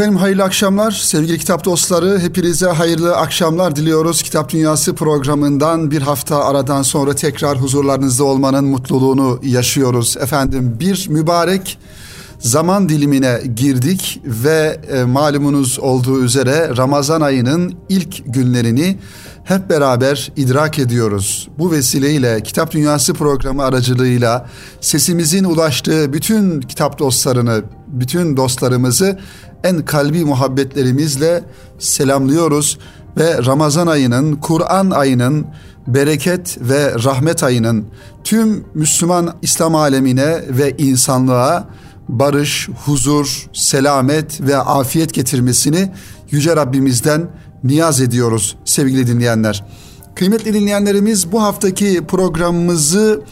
Efendim hayırlı akşamlar sevgili kitap dostları. Hepinize hayırlı akşamlar diliyoruz. Kitap Dünyası programından bir hafta aradan sonra tekrar huzurlarınızda olmanın mutluluğunu yaşıyoruz. Efendim bir mübarek zaman dilimine girdik ve e, malumunuz olduğu üzere Ramazan ayının ilk günlerini hep beraber idrak ediyoruz. Bu vesileyle Kitap Dünyası programı aracılığıyla sesimizin ulaştığı bütün kitap dostlarını, bütün dostlarımızı en kalbi muhabbetlerimizle selamlıyoruz ve Ramazan ayının, Kur'an ayının, bereket ve rahmet ayının tüm Müslüman İslam alemine ve insanlığa barış, huzur, selamet ve afiyet getirmesini Yüce Rabbimizden niyaz ediyoruz sevgili dinleyenler. Kıymetli dinleyenlerimiz bu haftaki programımızı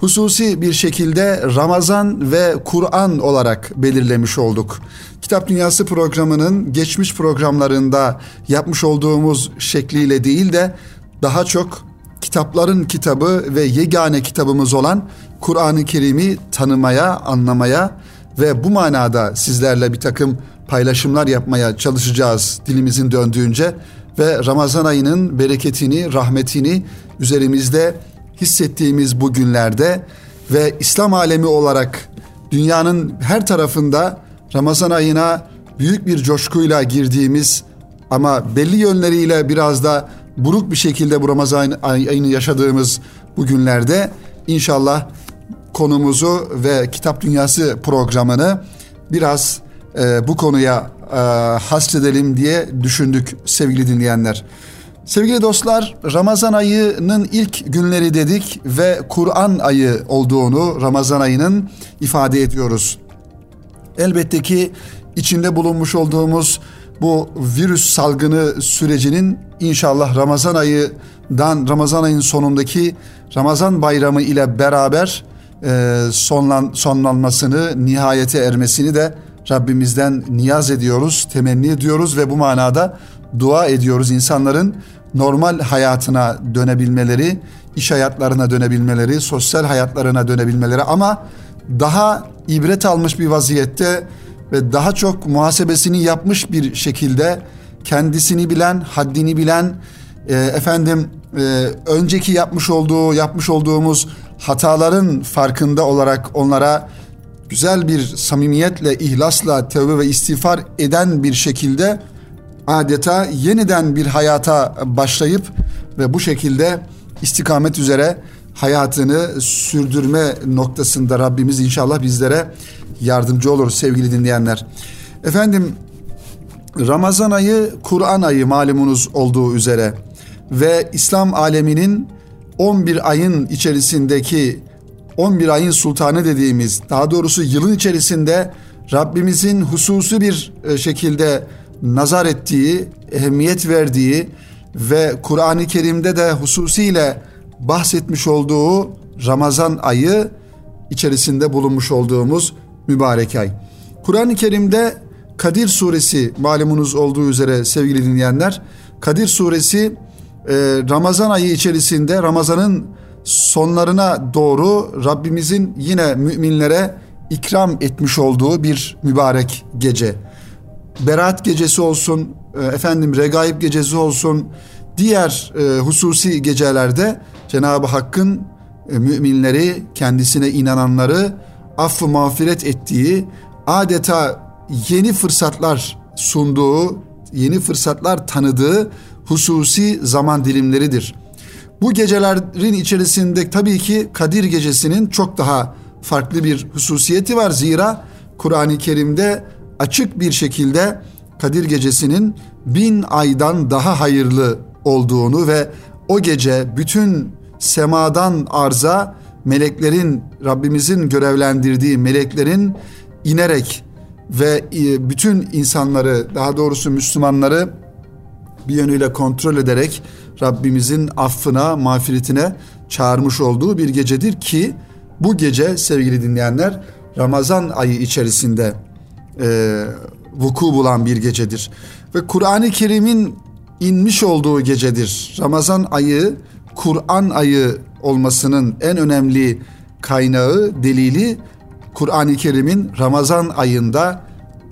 hususi bir şekilde Ramazan ve Kur'an olarak belirlemiş olduk. Kitap Dünyası programının geçmiş programlarında yapmış olduğumuz şekliyle değil de daha çok kitapların kitabı ve yegane kitabımız olan Kur'an-ı Kerim'i tanımaya, anlamaya ve bu manada sizlerle bir takım paylaşımlar yapmaya çalışacağız dilimizin döndüğünce ve Ramazan ayının bereketini, rahmetini üzerimizde hissettiğimiz bu günlerde ve İslam alemi olarak dünyanın her tarafında Ramazan ayına büyük bir coşkuyla girdiğimiz ama belli yönleriyle biraz da buruk bir şekilde bu Ramazan ayını yaşadığımız bu günlerde inşallah konumuzu ve Kitap Dünyası programını biraz e, bu konuya e, hasredelim diye düşündük sevgili dinleyenler. Sevgili dostlar Ramazan ayının ilk günleri dedik ve Kur'an ayı olduğunu Ramazan ayının ifade ediyoruz. Elbette ki içinde bulunmuş olduğumuz bu virüs salgını sürecinin inşallah Ramazan ayından Ramazan ayının sonundaki Ramazan bayramı ile beraber e, sonlan, sonlanmasını, nihayete ermesini de Rabbimizden niyaz ediyoruz, temenni ediyoruz ve bu manada dua ediyoruz insanların normal hayatına dönebilmeleri, iş hayatlarına dönebilmeleri, sosyal hayatlarına dönebilmeleri. Ama daha ibret almış bir vaziyette ve daha çok muhasebesini yapmış bir şekilde kendisini bilen, haddini bilen, e, efendim e, önceki yapmış olduğu, yapmış olduğumuz hataların farkında olarak onlara güzel bir samimiyetle, ihlasla, tevbe ve istiğfar eden bir şekilde adeta yeniden bir hayata başlayıp ve bu şekilde istikamet üzere hayatını sürdürme noktasında Rabbimiz inşallah bizlere yardımcı olur sevgili dinleyenler. Efendim Ramazan ayı Kur'an ayı malumunuz olduğu üzere ve İslam aleminin 11 ayın içerisindeki 11 ayın sultanı dediğimiz daha doğrusu yılın içerisinde Rabbimizin hususi bir e, şekilde nazar ettiği, ehemmiyet verdiği ve Kur'an-ı Kerim'de de hususiyle bahsetmiş olduğu Ramazan ayı içerisinde bulunmuş olduğumuz mübarek ay. Kur'an-ı Kerim'de Kadir suresi malumunuz olduğu üzere sevgili dinleyenler Kadir suresi e, Ramazan ayı içerisinde Ramazan'ın sonlarına doğru Rabbimizin yine müminlere ikram etmiş olduğu bir mübarek gece. Berat gecesi olsun, e, efendim regaib gecesi olsun, diğer e, hususi gecelerde Cenab-ı Hakk'ın e, müminleri, kendisine inananları affı mağfiret ettiği, adeta yeni fırsatlar sunduğu, yeni fırsatlar tanıdığı hususi zaman dilimleridir. Bu gecelerin içerisinde tabii ki Kadir Gecesi'nin çok daha farklı bir hususiyeti var. Zira Kur'an-ı Kerim'de açık bir şekilde Kadir Gecesi'nin bin aydan daha hayırlı olduğunu ve o gece bütün semadan arza meleklerin Rabbimizin görevlendirdiği meleklerin inerek ve e, bütün insanları daha doğrusu Müslümanları bir yönüyle kontrol ederek Rabbimizin affına, mağfiretine çağırmış olduğu bir gecedir ki bu gece sevgili dinleyenler Ramazan ayı içerisinde e, vuku bulan bir gecedir. Ve Kur'an-ı Kerim'in inmiş olduğu gecedir. Ramazan ayı Kur'an ayı olmasının en önemli kaynağı, delili Kur'an-ı Kerim'in Ramazan ayında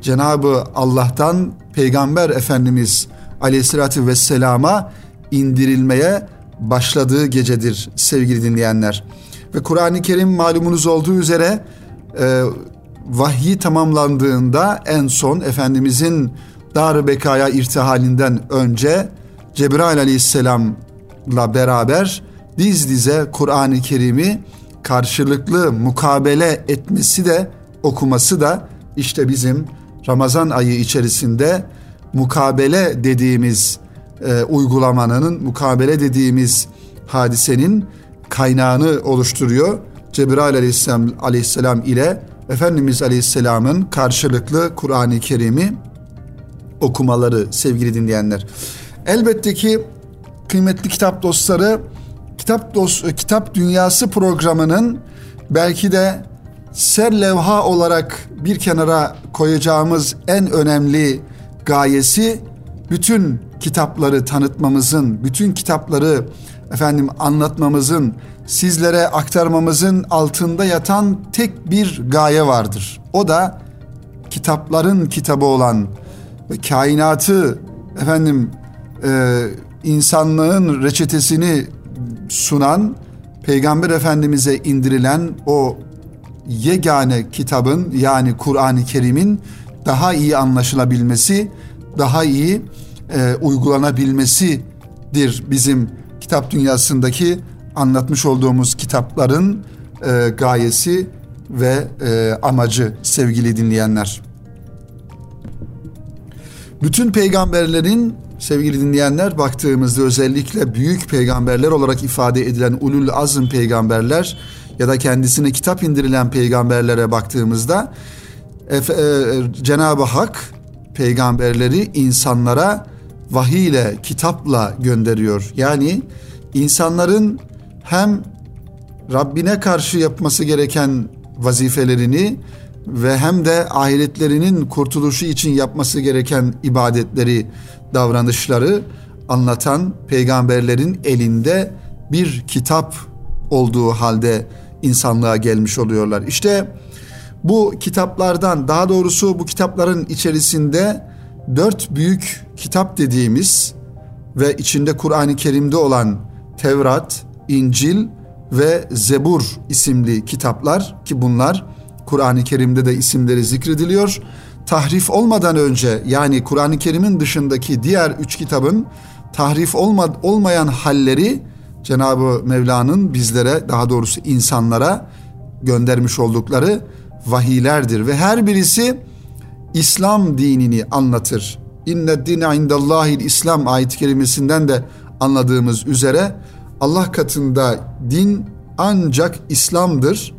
Cenabı Allah'tan Peygamber Efendimiz Aleyhisselatü Vesselam'a indirilmeye başladığı gecedir sevgili dinleyenler. Ve Kur'an-ı Kerim malumunuz olduğu üzere e, vahyi tamamlandığında en son Efendimizin dar bekaya irtihalinden önce Cebrail aleyhisselamla beraber diz dize Kur'an-ı Kerim'i karşılıklı mukabele etmesi de okuması da işte bizim Ramazan ayı içerisinde mukabele dediğimiz e, uygulamanın, mukabele dediğimiz hadisenin kaynağını oluşturuyor. Cebrail aleyhisselam, aleyhisselam ile Efendimiz aleyhisselamın karşılıklı Kur'an-ı Kerim'i okumaları sevgili dinleyenler. Elbette ki kıymetli kitap dostları Kitap Dost Kitap Dünyası programının belki de ser levha olarak bir kenara koyacağımız en önemli gayesi bütün kitapları tanıtmamızın, bütün kitapları efendim anlatmamızın, sizlere aktarmamızın altında yatan tek bir gaye vardır. O da kitapların kitabı olan ve kainatı efendim e, insanlığın reçetesini sunan Peygamber Efendimiz'e indirilen o yegane kitabın yani Kur'an-ı Kerim'in daha iyi anlaşılabilmesi, daha iyi e, uygulanabilmesidir bizim kitap dünyasındaki anlatmış olduğumuz kitapların e, gayesi ve e, amacı sevgili dinleyenler. Bütün peygamberlerin sevgili dinleyenler baktığımızda özellikle büyük peygamberler olarak ifade edilen ulul azm peygamberler ya da kendisine kitap indirilen peygamberlere baktığımızda e, Cenab-ı Hak peygamberleri insanlara vahiy ile kitapla gönderiyor. Yani insanların hem Rabbine karşı yapması gereken vazifelerini ve hem de ahiretlerinin kurtuluşu için yapması gereken ibadetleri, davranışları anlatan peygamberlerin elinde bir kitap olduğu halde insanlığa gelmiş oluyorlar. İşte bu kitaplardan daha doğrusu bu kitapların içerisinde dört büyük kitap dediğimiz ve içinde Kur'an-ı Kerim'de olan Tevrat, İncil ve Zebur isimli kitaplar ki bunlar Kur'an-ı Kerim'de de isimleri zikrediliyor. Tahrif olmadan önce yani Kur'an-ı Kerim'in dışındaki diğer üç kitabın tahrif olma, olmayan halleri Cenab-ı Mevla'nın bizlere daha doğrusu insanlara göndermiş oldukları vahiylerdir ve her birisi İslam dinini anlatır. İnne dine indallahil İslam ayet kelimesinden de anladığımız üzere Allah katında din ancak İslam'dır.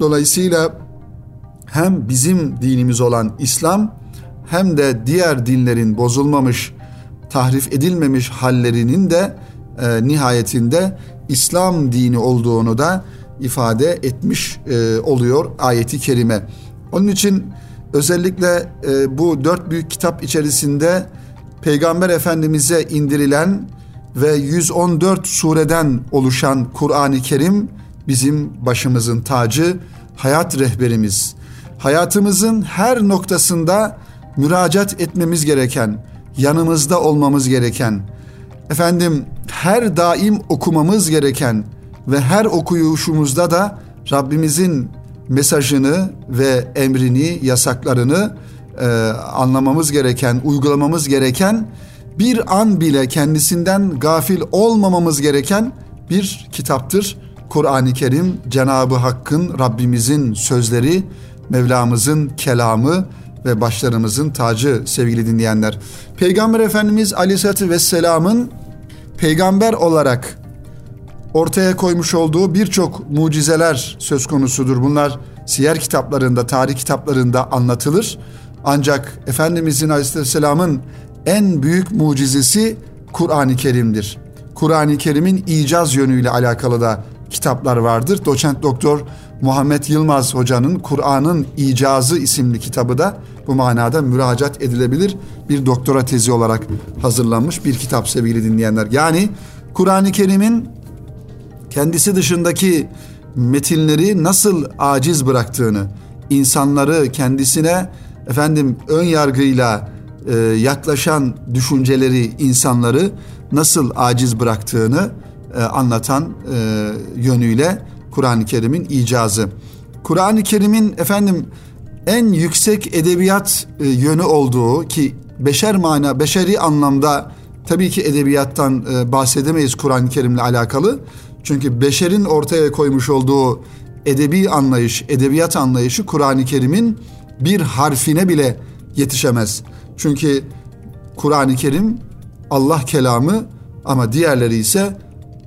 Dolayısıyla hem bizim dinimiz olan İslam hem de diğer dinlerin bozulmamış, tahrif edilmemiş hallerinin de e, nihayetinde İslam dini olduğunu da ifade etmiş e, oluyor ayeti kerime. Onun için özellikle e, bu dört büyük kitap içerisinde Peygamber Efendimiz'e indirilen ve 114 sureden oluşan Kur'an-ı Kerim bizim başımızın tacı, hayat rehberimiz. Hayatımızın her noktasında müracaat etmemiz gereken, yanımızda olmamız gereken, efendim her daim okumamız gereken ve her okuyuşumuzda da Rabbimizin mesajını ve emrini, yasaklarını e, anlamamız gereken, uygulamamız gereken bir an bile kendisinden gafil olmamamız gereken bir kitaptır. Kur'an-ı Kerim Cenabı Hakk'ın Rabbimizin sözleri, Mevlamızın kelamı ve başlarımızın tacı sevgili dinleyenler. Peygamber Efendimiz Aleyhisselatü Vesselam'ın peygamber olarak ortaya koymuş olduğu birçok mucizeler söz konusudur. Bunlar siyer kitaplarında, tarih kitaplarında anlatılır. Ancak Efendimizin Aleyhisselam'ın en büyük mucizesi Kur'an-ı Kerim'dir. Kur'an-ı Kerim'in icaz yönüyle alakalı da kitaplar vardır. Doçent Doktor Muhammed Yılmaz Hoca'nın Kur'an'ın İcazı isimli kitabı da bu manada müracaat edilebilir bir doktora tezi olarak hazırlanmış bir kitap sevgili dinleyenler. Yani Kur'an-ı Kerim'in kendisi dışındaki metinleri nasıl aciz bıraktığını, insanları kendisine efendim ön yargıyla e, yaklaşan düşünceleri insanları nasıl aciz bıraktığını e, anlatan e, yönüyle Kur'an-ı Kerim'in icazı. Kur'an-ı Kerim'in efendim en yüksek edebiyat yönü olduğu ki beşer mana, beşeri anlamda tabii ki edebiyattan bahsedemeyiz Kur'an-ı Kerim'le alakalı. Çünkü beşerin ortaya koymuş olduğu edebi anlayış, edebiyat anlayışı Kur'an-ı Kerim'in bir harfine bile yetişemez. Çünkü Kur'an-ı Kerim Allah kelamı ama diğerleri ise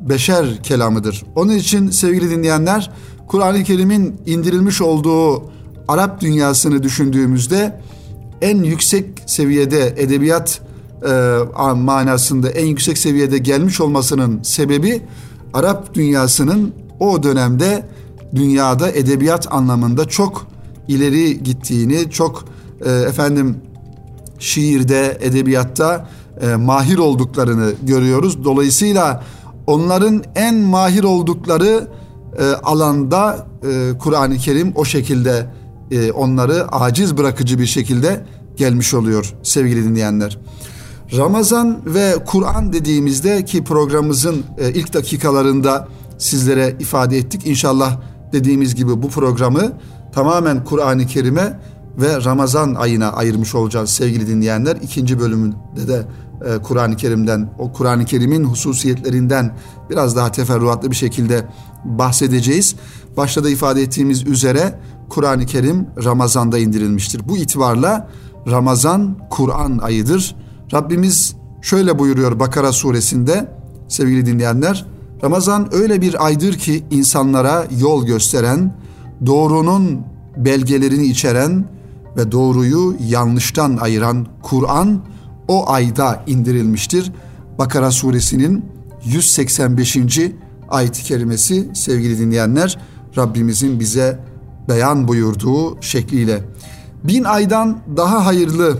beşer kelamıdır. Onun için sevgili dinleyenler Kur'an-ı Kerim'in indirilmiş olduğu Arap dünyasını düşündüğümüzde en yüksek seviyede edebiyat e, manasında en yüksek seviyede gelmiş olmasının sebebi Arap dünyasının o dönemde dünyada edebiyat anlamında çok ileri gittiğini, çok e, efendim şiirde, edebiyatta e, mahir olduklarını görüyoruz. Dolayısıyla onların en mahir oldukları e, alanda e, Kur'an-ı Kerim o şekilde e, onları aciz bırakıcı bir şekilde gelmiş oluyor sevgili dinleyenler. Ramazan ve Kur'an dediğimizde ki programımızın e, ilk dakikalarında sizlere ifade ettik. İnşallah dediğimiz gibi bu programı tamamen Kur'an-ı Kerim'e ve Ramazan ayına ayırmış olacağız sevgili dinleyenler. İkinci bölümünde de e, Kur'an-ı Kerim'den, o Kur'an-ı Kerim'in hususiyetlerinden biraz daha teferruatlı bir şekilde bahsedeceğiz. Başta da ifade ettiğimiz üzere Kur'an-ı Kerim Ramazan'da indirilmiştir. Bu itibarla Ramazan Kur'an ayıdır. Rabbimiz şöyle buyuruyor Bakara suresinde sevgili dinleyenler. Ramazan öyle bir aydır ki insanlara yol gösteren, doğrunun belgelerini içeren ve doğruyu yanlıştan ayıran Kur'an o ayda indirilmiştir. Bakara suresinin 185. ayet-i kerimesi sevgili dinleyenler Rabbimizin bize beyan buyurduğu şekliyle. Bin aydan daha hayırlı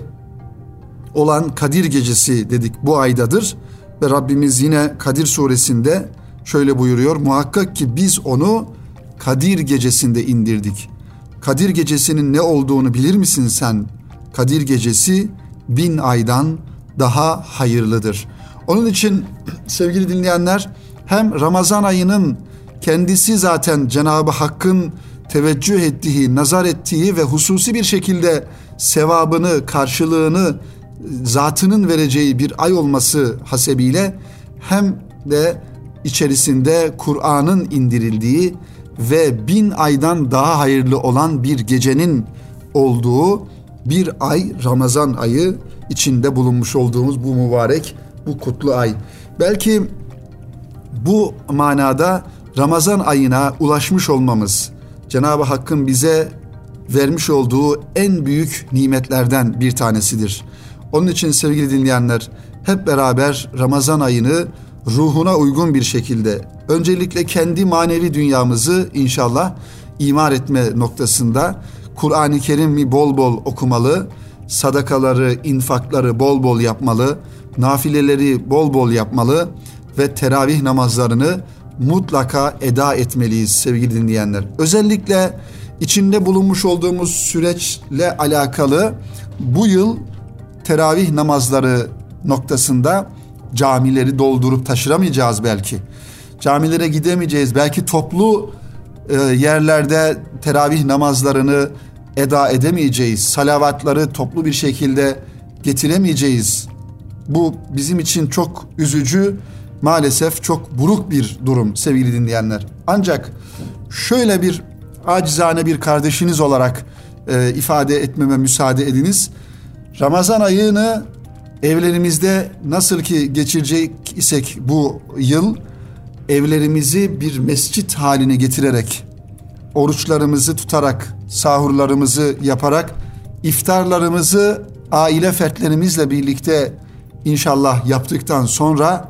olan Kadir gecesi dedik bu aydadır. Ve Rabbimiz yine Kadir suresinde şöyle buyuruyor. Muhakkak ki biz onu Kadir gecesinde indirdik. Kadir gecesinin ne olduğunu bilir misin sen? Kadir gecesi bin aydan daha hayırlıdır. Onun için sevgili dinleyenler hem Ramazan ayının kendisi zaten Cenab-ı Hakk'ın teveccüh ettiği, nazar ettiği ve hususi bir şekilde sevabını, karşılığını zatının vereceği bir ay olması hasebiyle hem de içerisinde Kur'an'ın indirildiği ve bin aydan daha hayırlı olan bir gecenin olduğu bir ay Ramazan ayı içinde bulunmuş olduğumuz bu mübarek, bu kutlu ay. Belki bu manada Ramazan ayına ulaşmış olmamız Cenab-ı Hakk'ın bize vermiş olduğu en büyük nimetlerden bir tanesidir. Onun için sevgili dinleyenler hep beraber Ramazan ayını ruhuna uygun bir şekilde öncelikle kendi manevi dünyamızı inşallah imar etme noktasında Kur'an-ı Kerim'i bol bol okumalı, sadakaları, infakları bol bol yapmalı, nafileleri bol bol yapmalı ve teravih namazlarını mutlaka eda etmeliyiz sevgili dinleyenler. Özellikle içinde bulunmuş olduğumuz süreçle alakalı bu yıl teravih namazları noktasında camileri doldurup taşıramayacağız belki. Camilere gidemeyeceğiz. Belki toplu e, yerlerde teravih namazlarını eda edemeyeceğiz. Salavatları toplu bir şekilde getiremeyeceğiz. Bu bizim için çok üzücü, maalesef çok buruk bir durum sevgili dinleyenler. Ancak şöyle bir acizane bir kardeşiniz olarak e, ifade etmeme müsaade ediniz. Ramazan ayını evlerimizde nasıl ki geçirecek isek bu yıl evlerimizi bir mescit haline getirerek oruçlarımızı tutarak sahurlarımızı yaparak iftarlarımızı aile fertlerimizle birlikte inşallah yaptıktan sonra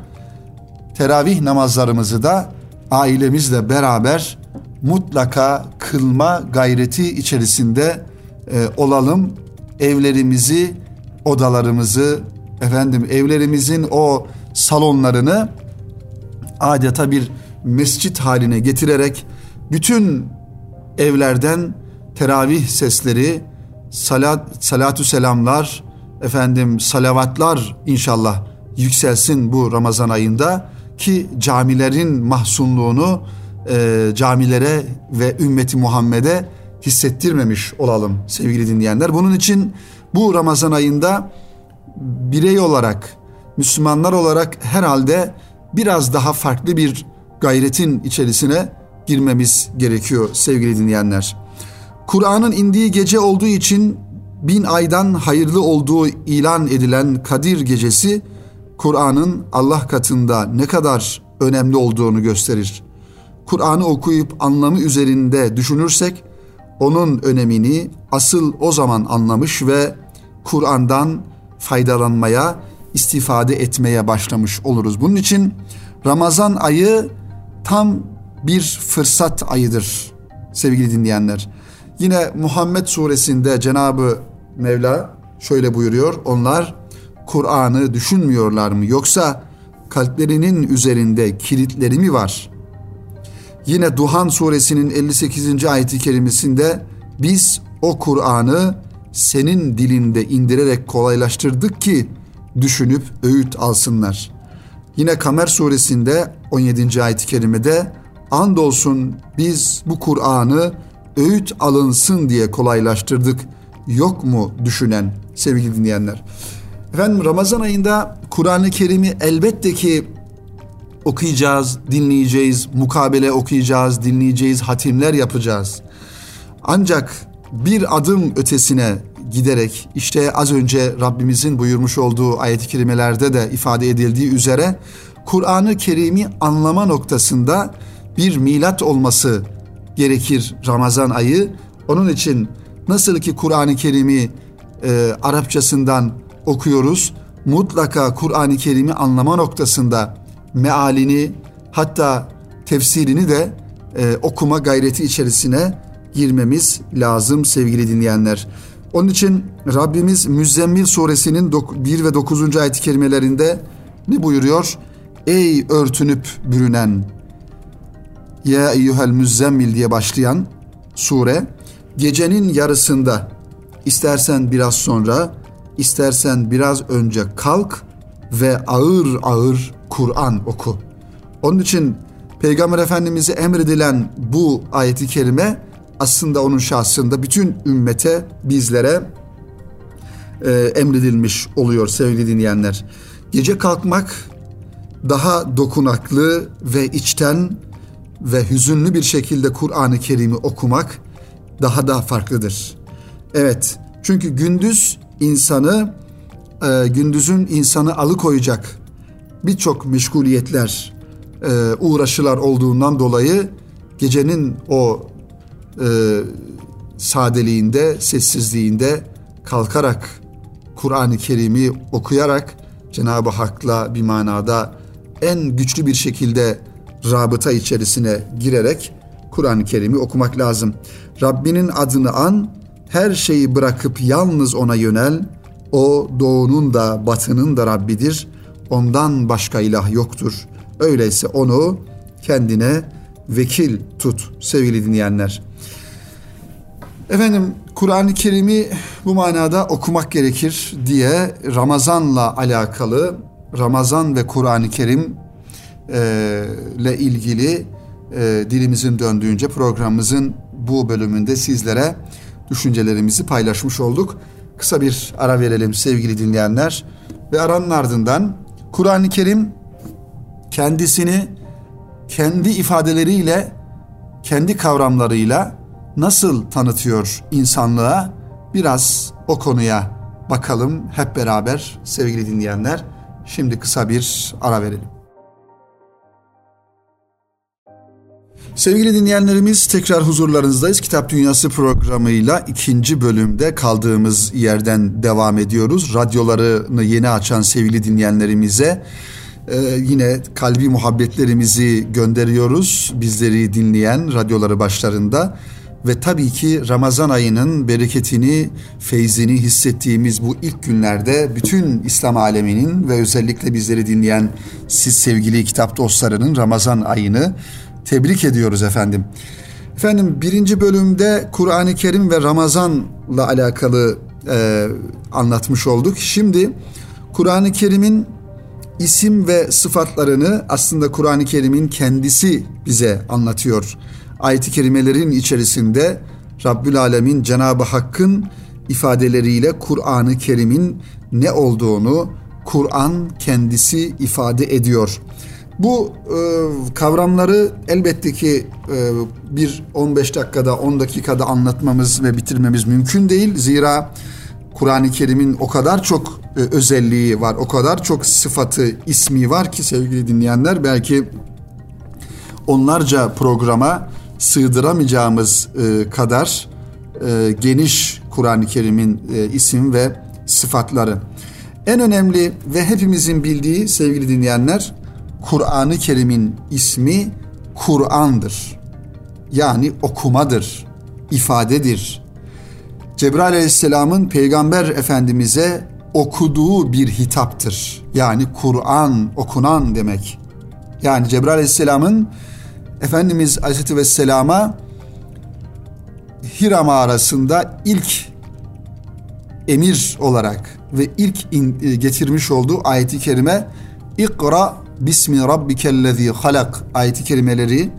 teravih namazlarımızı da ailemizle beraber mutlaka kılma gayreti içerisinde e, olalım. Evlerimizi, odalarımızı, efendim evlerimizin o salonlarını adeta bir mescit haline getirerek bütün evlerden teravih sesleri, salat, salatü selamlar, efendim salavatlar inşallah yükselsin bu Ramazan ayında ki camilerin mahzunluğunu e, camilere ve ümmeti Muhammed'e hissettirmemiş olalım sevgili dinleyenler. Bunun için bu Ramazan ayında birey olarak, Müslümanlar olarak herhalde biraz daha farklı bir gayretin içerisine girmemiz gerekiyor sevgili dinleyenler. Kur'an'ın indiği gece olduğu için bin aydan hayırlı olduğu ilan edilen Kadir gecesi Kur'an'ın Allah katında ne kadar önemli olduğunu gösterir. Kur'an'ı okuyup anlamı üzerinde düşünürsek onun önemini asıl o zaman anlamış ve Kur'an'dan faydalanmaya, istifade etmeye başlamış oluruz. Bunun için Ramazan ayı tam bir fırsat ayıdır sevgili dinleyenler. Yine Muhammed suresinde Cenabı Mevla şöyle buyuruyor. Onlar Kur'an'ı düşünmüyorlar mı yoksa kalplerinin üzerinde kilitleri mi var? Yine Duhan suresinin 58. ayeti kerimesinde biz o Kur'an'ı senin dilinde indirerek kolaylaştırdık ki düşünüp öğüt alsınlar. Yine Kamer suresinde 17. ayet-i kerimede andolsun biz bu Kur'an'ı öğüt alınsın diye kolaylaştırdık. Yok mu düşünen sevgili dinleyenler? Efendim Ramazan ayında Kur'an-ı Kerim'i elbette ki okuyacağız, dinleyeceğiz, mukabele okuyacağız, dinleyeceğiz, hatimler yapacağız. Ancak bir adım ötesine giderek işte az önce Rabbimizin buyurmuş olduğu ayet-i kerimelerde de ifade edildiği üzere Kur'an-ı Kerim'i anlama noktasında bir milat olması gerekir Ramazan ayı. Onun için nasıl ki Kur'an-ı Kerim'i e, Arapçasından okuyoruz, mutlaka Kur'an-ı Kerim'i anlama noktasında mealini hatta tefsirini de e, okuma gayreti içerisine girmemiz lazım sevgili dinleyenler. Onun için Rabbimiz Müzzemmil suresinin 1 ve 9. ayet-i kerimelerinde ne buyuruyor? Ey örtünüp bürünen Ya eyyuhel müzzemmil diye başlayan sure gecenin yarısında istersen biraz sonra istersen biraz önce kalk ve ağır ağır Kur'an oku. Onun için Peygamber Efendimiz'e emredilen bu ayeti kerime aslında onun şahsında bütün ümmete bizlere e, emredilmiş oluyor sevgili dinleyenler. Gece kalkmak daha dokunaklı ve içten ve hüzünlü bir şekilde Kur'an-ı Kerim'i okumak daha da farklıdır. Evet çünkü gündüz insanı e, gündüzün insanı alıkoyacak birçok meşguliyetler, e, uğraşılar olduğundan dolayı gecenin o e, sadeliğinde, sessizliğinde kalkarak Kur'an-ı Kerim'i okuyarak Cenab-ı Hak'la bir manada en güçlü bir şekilde rabıta içerisine girerek Kur'an-ı Kerim'i okumak lazım. Rabbinin adını an, her şeyi bırakıp yalnız ona yönel. O doğunun da batının da Rabbidir. Ondan başka ilah yoktur. Öyleyse onu kendine vekil tut sevgili dinleyenler. Efendim Kur'an-ı Kerim'i bu manada okumak gerekir diye Ramazan'la alakalı Ramazan ve Kur'an-ı Kerim e, ile ilgili e, dilimizin döndüğünce programımızın bu bölümünde sizlere düşüncelerimizi paylaşmış olduk. Kısa bir ara verelim sevgili dinleyenler ve aranın ardından Kur'an-ı Kerim kendisini kendi ifadeleriyle, kendi kavramlarıyla nasıl tanıtıyor insanlığa? Biraz o konuya bakalım hep beraber sevgili dinleyenler. Şimdi kısa bir ara verelim. Sevgili dinleyenlerimiz tekrar huzurlarınızdayız. Kitap Dünyası programıyla ikinci bölümde kaldığımız yerden devam ediyoruz. Radyolarını yeni açan sevgili dinleyenlerimize e, yine kalbi muhabbetlerimizi gönderiyoruz. Bizleri dinleyen radyoları başlarında ve tabii ki Ramazan ayının bereketini, feyzini hissettiğimiz bu ilk günlerde bütün İslam aleminin ve özellikle bizleri dinleyen siz sevgili kitap dostlarının Ramazan ayını tebrik ediyoruz efendim. Efendim birinci bölümde Kur'an-ı Kerim ve Ramazan'la alakalı e, anlatmış olduk. Şimdi Kur'an-ı Kerim'in isim ve sıfatlarını aslında Kur'an-ı Kerim'in kendisi bize anlatıyor. Ayet-i kerimelerin içerisinde Rabbül Alemin Cenab-ı Hakk'ın ifadeleriyle Kur'an-ı Kerim'in ne olduğunu Kur'an kendisi ifade ediyor. Bu e, kavramları elbette ki e, bir 15 dakikada 10 dakikada anlatmamız ve bitirmemiz mümkün değil. Zira Kur'an-ı Kerim'in o kadar çok e, özelliği var, o kadar çok sıfatı, ismi var ki sevgili dinleyenler belki onlarca programa sığdıramayacağımız e, kadar e, geniş Kur'an-ı Kerim'in e, isim ve sıfatları. En önemli ve hepimizin bildiği sevgili dinleyenler Kur'an-ı Kerim'in ismi Kur'an'dır. Yani okumadır, ifadedir. Cebrail aleyhisselamın peygamber efendimize okuduğu bir hitaptır. Yani Kur'an okunan demek. Yani Cebrail aleyhisselamın Efendimiz aleyhisselatü vesselama Hira mağarasında ilk emir olarak ve ilk e, getirmiş olduğu ayeti kerime İkra bismi rabbikellezi halak ayeti kerimeleri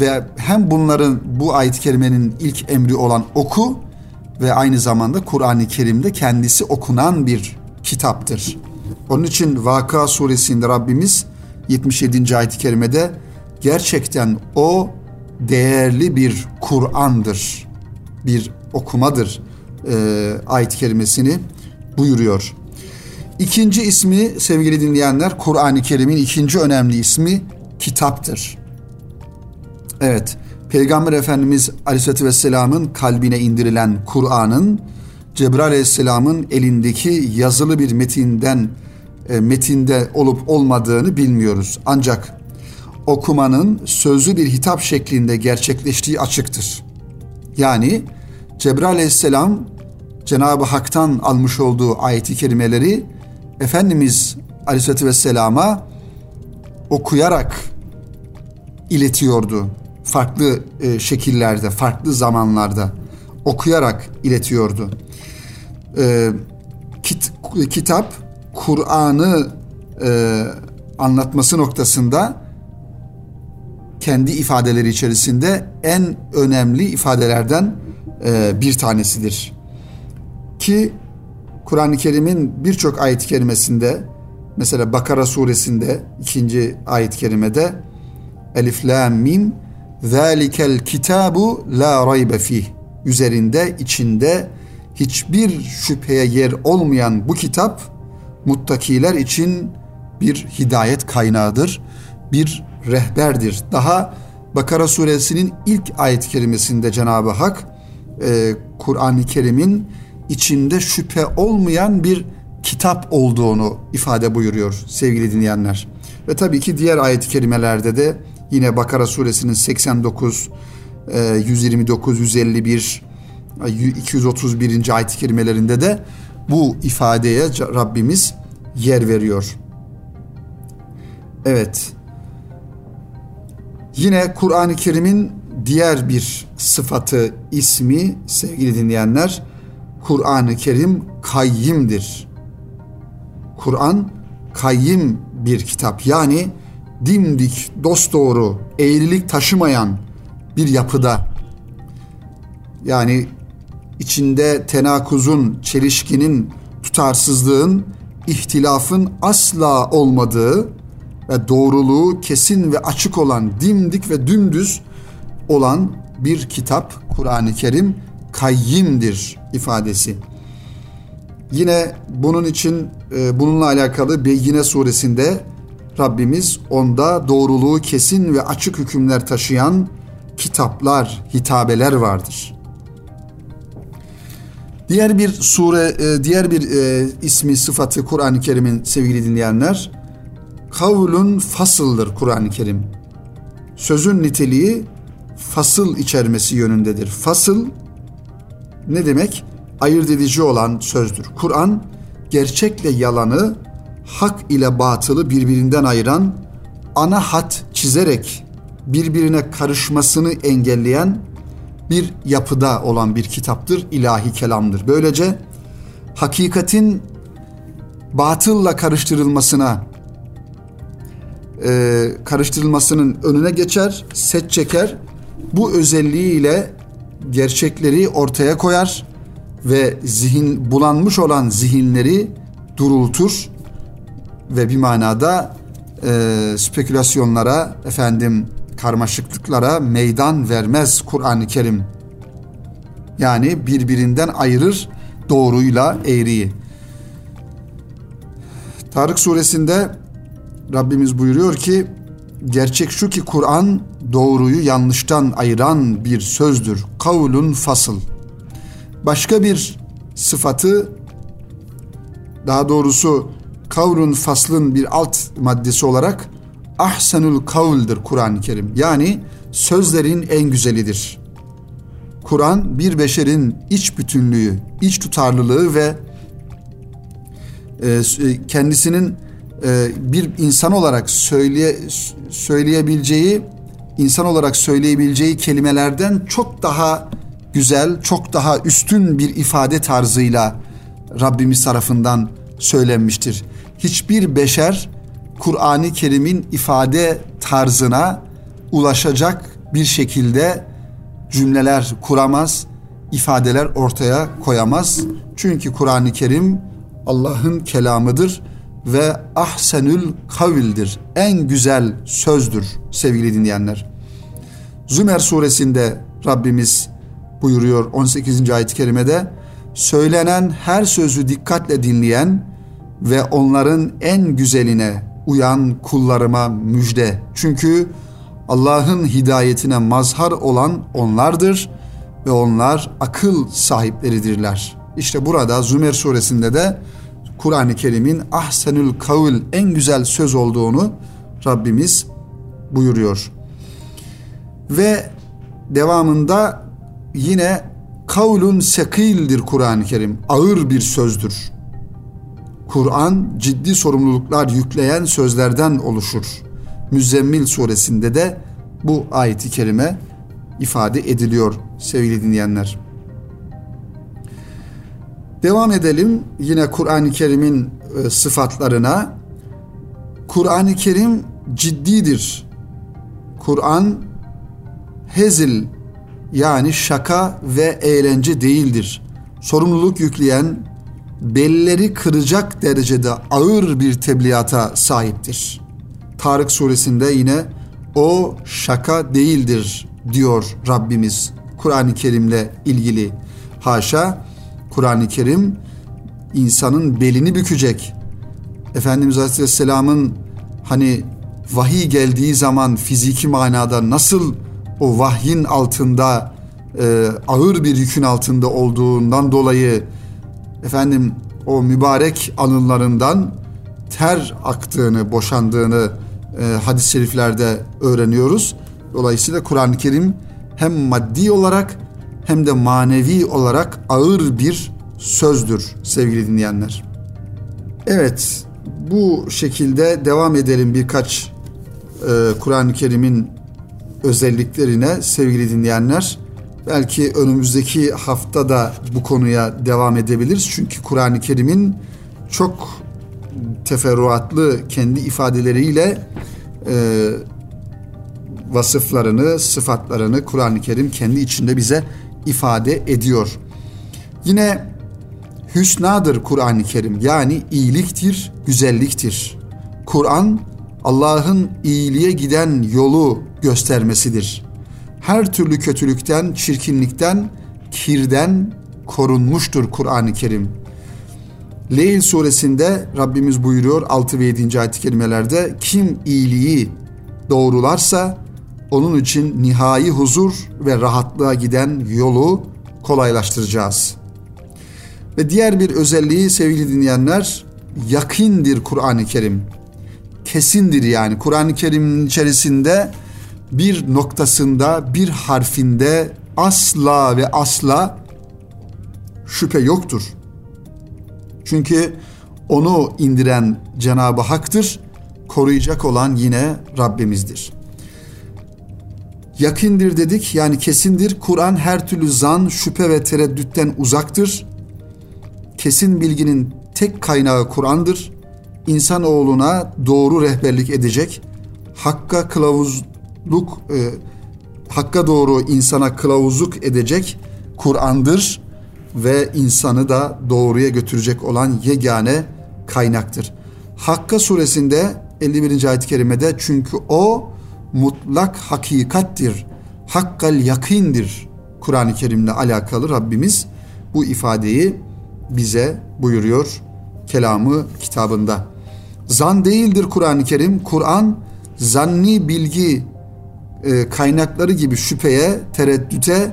ve hem bunların bu ayet-i kerimenin ilk emri olan oku ve aynı zamanda Kur'an-ı Kerim'de kendisi okunan bir kitaptır. Onun için Vaka suresinde Rabbimiz 77. ayet-i kerimede gerçekten o değerli bir Kur'an'dır. Bir okumadır e, ayet-i kerimesini buyuruyor. İkinci ismi sevgili dinleyenler Kur'an-ı Kerim'in ikinci önemli ismi kitaptır. Evet, Peygamber Efendimiz Aleyhisselatü Vesselam'ın kalbine indirilen Kur'an'ın Cebrail Aleyhisselam'ın elindeki yazılı bir metinden e, metinde olup olmadığını bilmiyoruz. Ancak okumanın sözlü bir hitap şeklinde gerçekleştiği açıktır. Yani Cebrail Aleyhisselam Cenab-ı Hak'tan almış olduğu ayeti kerimeleri Efendimiz Aleyhisselatü Vesselam'a okuyarak iletiyordu. Farklı e, şekillerde, farklı zamanlarda okuyarak iletiyordu. E, kit, kitap Kur'an'ı e, anlatması noktasında kendi ifadeleri içerisinde en önemli ifadelerden e, bir tanesidir. Ki Kur'an-ı Kerim'in birçok ayet-i kerimesinde mesela Bakara suresinde ikinci ayet-i kerimede Elif la mim zalikel kitabu la raybe fih üzerinde içinde hiçbir şüpheye yer olmayan bu kitap muttakiler için bir hidayet kaynağıdır, bir rehberdir. Daha Bakara suresinin ilk ayet kerimesinde Cenab-ı Hak e, Kur'an-ı Kerim'in içinde şüphe olmayan bir kitap olduğunu ifade buyuruyor sevgili dinleyenler. Ve tabii ki diğer ayet-i kerimelerde de yine Bakara suresinin 89, 129, 151, 231. ayet-i kerimelerinde de bu ifadeye Rabbimiz yer veriyor. Evet. Yine Kur'an-ı Kerim'in diğer bir sıfatı, ismi sevgili dinleyenler, Kur'an-ı Kerim kayyimdir. Kur'an kayyim bir kitap. Yani dimdik, dosdoğru, eğrilik taşımayan bir yapıda. Yani içinde tenakuzun, çelişkinin, tutarsızlığın, ihtilafın asla olmadığı ve doğruluğu kesin ve açık olan, dimdik ve dümdüz olan bir kitap Kur'an-ı Kerim kayyimdir ifadesi. Yine bunun için e, bununla alakalı Beyyine suresinde Rabbimiz onda doğruluğu kesin ve açık hükümler taşıyan kitaplar, hitabeler vardır. Diğer bir sure, e, diğer bir e, ismi, sıfatı Kur'an-ı Kerim'in sevgili dinleyenler, kavlun fasıldır Kur'an-ı Kerim. Sözün niteliği fasıl içermesi yönündedir. Fasıl ne demek? Ayırt edici olan sözdür. Kur'an gerçekle yalanı, hak ile batılı birbirinden ayıran ana hat çizerek birbirine karışmasını engelleyen bir yapıda olan bir kitaptır, ilahi kelamdır. Böylece hakikatin batılla karıştırılmasına e, karıştırılmasının önüne geçer, set çeker. Bu özelliğiyle gerçekleri ortaya koyar ve zihin bulanmış olan zihinleri durultur ve bir manada e, spekülasyonlara efendim karmaşıklıklara meydan vermez Kur'an-ı Kerim. Yani birbirinden ayırır doğruyla eğriyi. Tarık suresinde Rabbimiz buyuruyor ki gerçek şu ki Kur'an doğruyu yanlıştan ayıran bir sözdür. Kavlun fasıl. Başka bir sıfatı daha doğrusu kavrun faslın bir alt maddesi olarak ahsenul kavldir Kur'an-ı Kerim. Yani sözlerin en güzelidir. Kur'an bir beşerin iç bütünlüğü, iç tutarlılığı ve e, kendisinin e, bir insan olarak söyleye, söyleyebileceği, insan olarak söyleyebileceği kelimelerden çok daha güzel, çok daha üstün bir ifade tarzıyla Rabbimiz tarafından söylenmiştir. Hiçbir beşer Kur'an-ı Kerim'in ifade tarzına ulaşacak bir şekilde cümleler kuramaz, ifadeler ortaya koyamaz. Çünkü Kur'an-ı Kerim Allah'ın kelamıdır ve ahsenül kavildir. En güzel sözdür sevgili dinleyenler. Zümer suresinde Rabbimiz buyuruyor 18. ayet-i kerimede söylenen her sözü dikkatle dinleyen ve onların en güzeline uyan kullarıma müjde. Çünkü Allah'ın hidayetine mazhar olan onlardır ve onlar akıl sahipleridirler. İşte burada Zümer suresinde de Kur'an-ı Kerim'in ahsenül kavl en güzel söz olduğunu Rabbimiz buyuruyor. Ve devamında yine kavlun sekildir Kur'an-ı Kerim. Ağır bir sözdür. Kur'an ciddi sorumluluklar yükleyen sözlerden oluşur. Müzzemmil suresinde de bu ayeti kerime ifade ediliyor sevgili dinleyenler. Devam edelim yine Kur'an-ı Kerim'in e, sıfatlarına. Kur'an-ı Kerim ciddidir. Kur'an hezil yani şaka ve eğlence değildir. Sorumluluk yükleyen, belleri kıracak derecede ağır bir tebliğata sahiptir. Tarık suresinde yine o şaka değildir diyor Rabbimiz Kur'an-ı Kerim'le ilgili. Haşa Kur'an-ı Kerim insanın belini bükecek. Efendimiz Aleyhisselam'ın hani vahiy geldiği zaman fiziki manada nasıl o vahyin altında e, ağır bir yükün altında olduğundan dolayı efendim o mübarek anılarından ter aktığını, boşandığını e, hadis-i şeriflerde öğreniyoruz. Dolayısıyla Kur'an-ı Kerim hem maddi olarak hem de manevi olarak ağır bir sözdür sevgili dinleyenler. Evet, bu şekilde devam edelim birkaç e, Kur'an-ı Kerim'in özelliklerine sevgili dinleyenler. Belki önümüzdeki hafta da bu konuya devam edebiliriz. Çünkü Kur'an-ı Kerim'in çok teferruatlı kendi ifadeleriyle e, vasıflarını, sıfatlarını Kur'an-ı Kerim kendi içinde bize ifade ediyor. Yine hüsnadır Kur'an-ı Kerim yani iyiliktir, güzelliktir. Kur'an Allah'ın iyiliğe giden yolu göstermesidir. Her türlü kötülükten, çirkinlikten, kirden korunmuştur Kur'an-ı Kerim. Leyl suresinde Rabbimiz buyuruyor 6 ve 7. ayet-i kerimelerde kim iyiliği doğrularsa onun için nihai huzur ve rahatlığa giden yolu kolaylaştıracağız. Ve diğer bir özelliği sevgili dinleyenler yakindir Kur'an-ı Kerim. Kesindir yani Kur'an-ı Kerim'in içerisinde bir noktasında bir harfinde asla ve asla şüphe yoktur. Çünkü onu indiren Cenab-ı Hak'tır, koruyacak olan yine Rabbimizdir. Yakindir dedik yani kesindir. Kur'an her türlü zan, şüphe ve tereddütten uzaktır. Kesin bilginin tek kaynağı Kur'an'dır. İnsanoğluna doğru rehberlik edecek, hakka kılavuzluk, e, hakka doğru insana kılavuzluk edecek Kur'an'dır ve insanı da doğruya götürecek olan yegane kaynaktır. Hakka suresinde 51. ayet-i kerimede çünkü o mutlak hakikattir. Hakkal yakindir. Kur'an-ı Kerim'le alakalı Rabbimiz bu ifadeyi bize buyuruyor kelamı kitabında. Zan değildir Kur'an-ı Kerim. Kur'an zanni bilgi e, kaynakları gibi şüpheye, tereddüte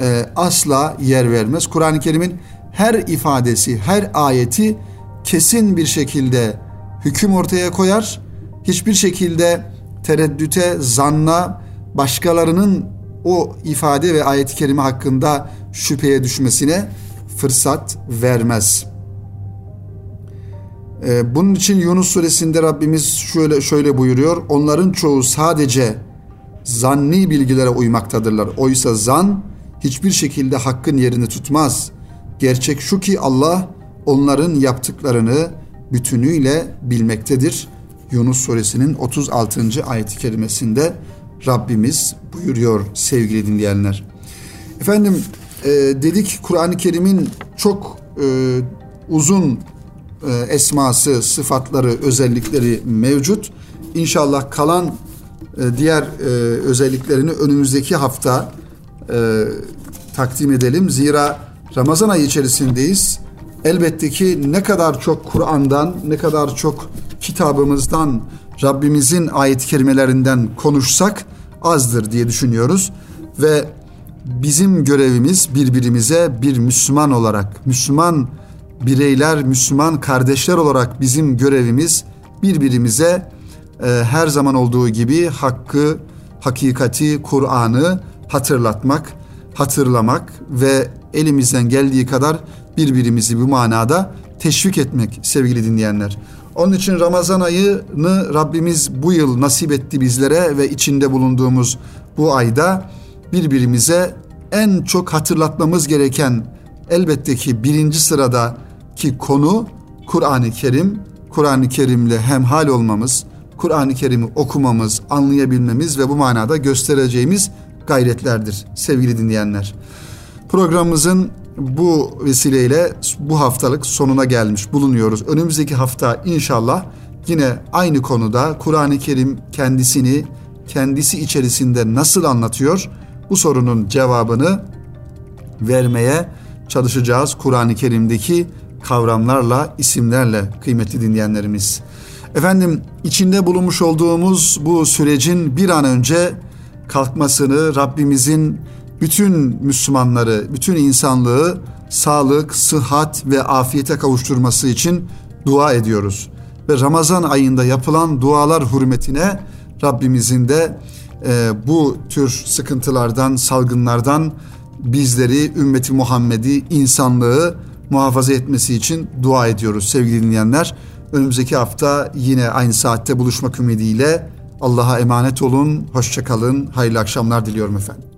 e, asla yer vermez. Kur'an-ı Kerim'in her ifadesi, her ayeti kesin bir şekilde hüküm ortaya koyar. Hiçbir şekilde tereddüte, zanna, başkalarının o ifade ve ayet-i kerime hakkında şüpheye düşmesine fırsat vermez. Ee, bunun için Yunus suresinde Rabbimiz şöyle şöyle buyuruyor. Onların çoğu sadece zanni bilgilere uymaktadırlar. Oysa zan hiçbir şekilde hakkın yerini tutmaz. Gerçek şu ki Allah onların yaptıklarını bütünüyle bilmektedir. Yunus suresinin 36. ayet-i kerimesinde Rabbimiz buyuruyor sevgili dinleyenler. Efendim e, dedik Kur'an-ı Kerim'in çok e, uzun e, esması, sıfatları, özellikleri mevcut. İnşallah kalan e, diğer e, özelliklerini önümüzdeki hafta e, takdim edelim. Zira Ramazan ayı içerisindeyiz. Elbette ki ne kadar çok Kur'an'dan, ne kadar çok kitabımızdan, Rabbimizin ayet-i kerimelerinden konuşsak azdır diye düşünüyoruz. Ve bizim görevimiz birbirimize bir Müslüman olarak, Müslüman bireyler, Müslüman kardeşler olarak bizim görevimiz birbirimize e, her zaman olduğu gibi hakkı, hakikati, Kur'an'ı hatırlatmak, hatırlamak ve elimizden geldiği kadar birbirimizi bu manada teşvik etmek sevgili dinleyenler. Onun için Ramazan ayını Rabbimiz bu yıl nasip etti bizlere ve içinde bulunduğumuz bu ayda birbirimize en çok hatırlatmamız gereken elbette ki birinci sıradaki konu Kur'an-ı Kerim. Kur'an-ı Kerim'le hemhal olmamız, Kur'an-ı Kerim'i okumamız, anlayabilmemiz ve bu manada göstereceğimiz gayretlerdir sevgili dinleyenler. Programımızın bu vesileyle bu haftalık sonuna gelmiş bulunuyoruz. Önümüzdeki hafta inşallah yine aynı konuda Kur'an-ı Kerim kendisini kendisi içerisinde nasıl anlatıyor? Bu sorunun cevabını vermeye çalışacağız Kur'an-ı Kerim'deki kavramlarla, isimlerle kıymetli dinleyenlerimiz. Efendim içinde bulunmuş olduğumuz bu sürecin bir an önce kalkmasını Rabbimizin bütün Müslümanları, bütün insanlığı sağlık, sıhhat ve afiyete kavuşturması için dua ediyoruz. Ve Ramazan ayında yapılan dualar hürmetine Rabbimizin de e, bu tür sıkıntılardan, salgınlardan bizleri, ümmeti Muhammed'i, insanlığı muhafaza etmesi için dua ediyoruz sevgili dinleyenler. Önümüzdeki hafta yine aynı saatte buluşmak ümidiyle Allah'a emanet olun, hoşçakalın, hayırlı akşamlar diliyorum efendim.